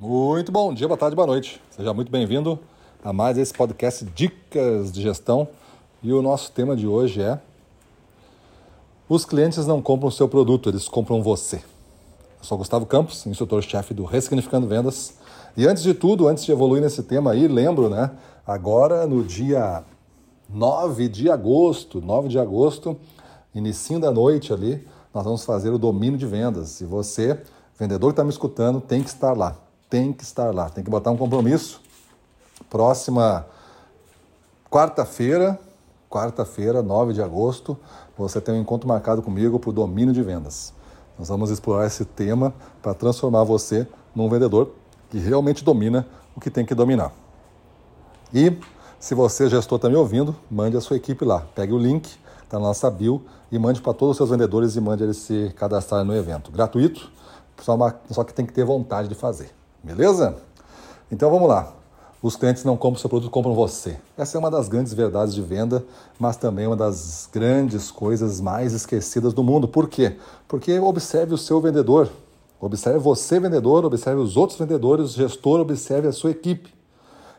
Muito bom dia, boa tarde, boa noite. Seja muito bem-vindo a mais esse podcast Dicas de Gestão. E o nosso tema de hoje é: Os clientes não compram o seu produto, eles compram você. Eu sou Gustavo Campos, instrutor-chefe do Ressignificando Vendas. E antes de tudo, antes de evoluir nesse tema aí, lembro, né? Agora no dia 9 de agosto, 9 de agosto, inicinho da noite ali, nós vamos fazer o domínio de vendas. E você, vendedor que está me escutando, tem que estar lá tem que estar lá, tem que botar um compromisso. Próxima quarta-feira, quarta-feira, 9 de agosto, você tem um encontro marcado comigo para o domínio de vendas. Nós vamos explorar esse tema para transformar você num vendedor que realmente domina o que tem que dominar. E se você, gestor, está me ouvindo, mande a sua equipe lá. Pegue o link, está na nossa bio, e mande para todos os seus vendedores e mande eles se cadastrar no evento. Gratuito, só, uma, só que tem que ter vontade de fazer. Beleza? Então vamos lá. Os clientes não compram seu produto, compram você. Essa é uma das grandes verdades de venda, mas também uma das grandes coisas mais esquecidas do mundo. Por quê? Porque observe o seu vendedor. Observe você, vendedor, observe os outros vendedores, o gestor, observe a sua equipe.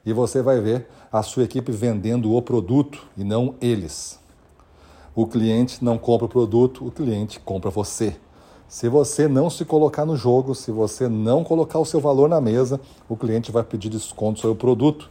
E você vai ver a sua equipe vendendo o produto e não eles. O cliente não compra o produto, o cliente compra você. Se você não se colocar no jogo, se você não colocar o seu valor na mesa, o cliente vai pedir desconto sobre o produto,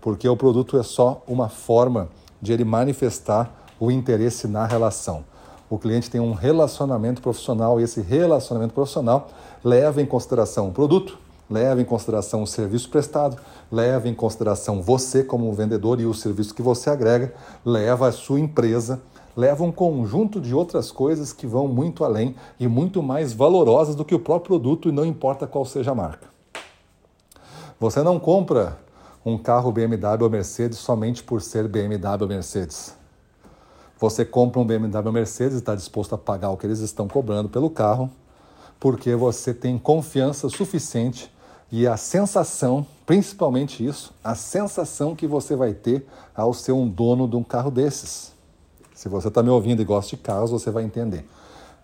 porque o produto é só uma forma de ele manifestar o interesse na relação. O cliente tem um relacionamento profissional e esse relacionamento profissional leva em consideração o produto, leva em consideração o serviço prestado, leva em consideração você como vendedor e o serviço que você agrega, leva a sua empresa leva um conjunto de outras coisas que vão muito além e muito mais valorosas do que o próprio produto e não importa qual seja a marca. Você não compra um carro BMW ou Mercedes somente por ser BMW ou Mercedes. Você compra um BMW ou Mercedes e está disposto a pagar o que eles estão cobrando pelo carro, porque você tem confiança suficiente e a sensação, principalmente isso, a sensação que você vai ter ao ser um dono de um carro desses. Se você está me ouvindo e gosta de carros, você vai entender.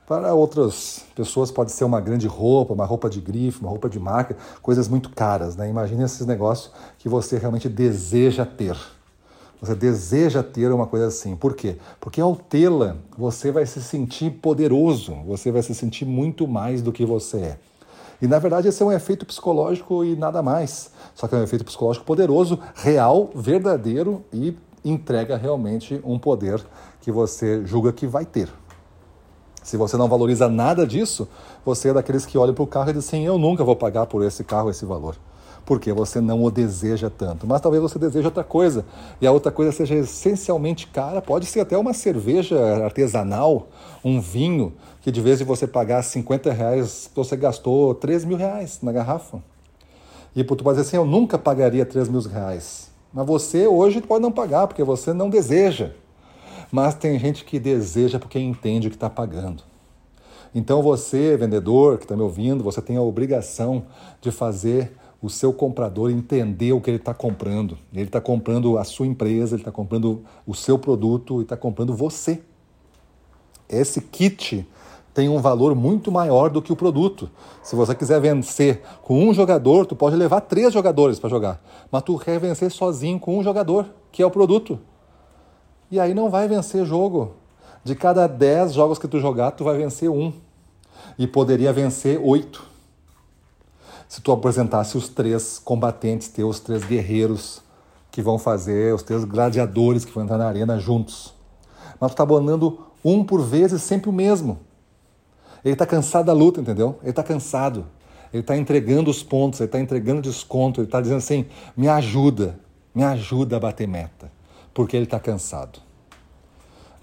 Para outras pessoas pode ser uma grande roupa, uma roupa de grife, uma roupa de marca, coisas muito caras, né? Imagine esses negócios que você realmente deseja ter. Você deseja ter uma coisa assim. Por quê? Porque ao tê-la, você vai se sentir poderoso, você vai se sentir muito mais do que você é. E na verdade esse é um efeito psicológico e nada mais. Só que é um efeito psicológico poderoso, real, verdadeiro e entrega realmente um poder que você julga que vai ter. Se você não valoriza nada disso, você é daqueles que olham para o carro e dizem assim, eu nunca vou pagar por esse carro esse valor. Porque você não o deseja tanto. Mas talvez você deseje outra coisa. E a outra coisa seja essencialmente cara. Pode ser até uma cerveja artesanal, um vinho, que de vez de você pagar 50 reais, você gastou 3 mil reais na garrafa. E tu pode dizer assim, eu nunca pagaria 3 mil reais. Mas você hoje pode não pagar, porque você não deseja. Mas tem gente que deseja porque entende o que está pagando. Então você, vendedor que está me ouvindo, você tem a obrigação de fazer o seu comprador entender o que ele está comprando. Ele está comprando a sua empresa, ele está comprando o seu produto e está comprando você. Esse kit tem um valor muito maior do que o produto. Se você quiser vencer com um jogador, tu pode levar três jogadores para jogar, mas tu quer vencer sozinho com um jogador, que é o produto. E aí não vai vencer jogo. De cada dez jogos que tu jogar, tu vai vencer um. E poderia vencer oito. Se tu apresentasse os três combatentes teus, os três guerreiros que vão fazer, os três gladiadores que vão entrar na arena juntos. Mas tu está abandonando um por vez e sempre o mesmo. Ele está cansado da luta, entendeu? Ele está cansado. Ele está entregando os pontos, ele está entregando desconto, ele está dizendo assim: me ajuda, me ajuda a bater meta, porque ele está cansado.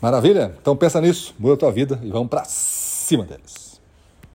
Maravilha? Então pensa nisso, muda a tua vida e vamos para cima deles.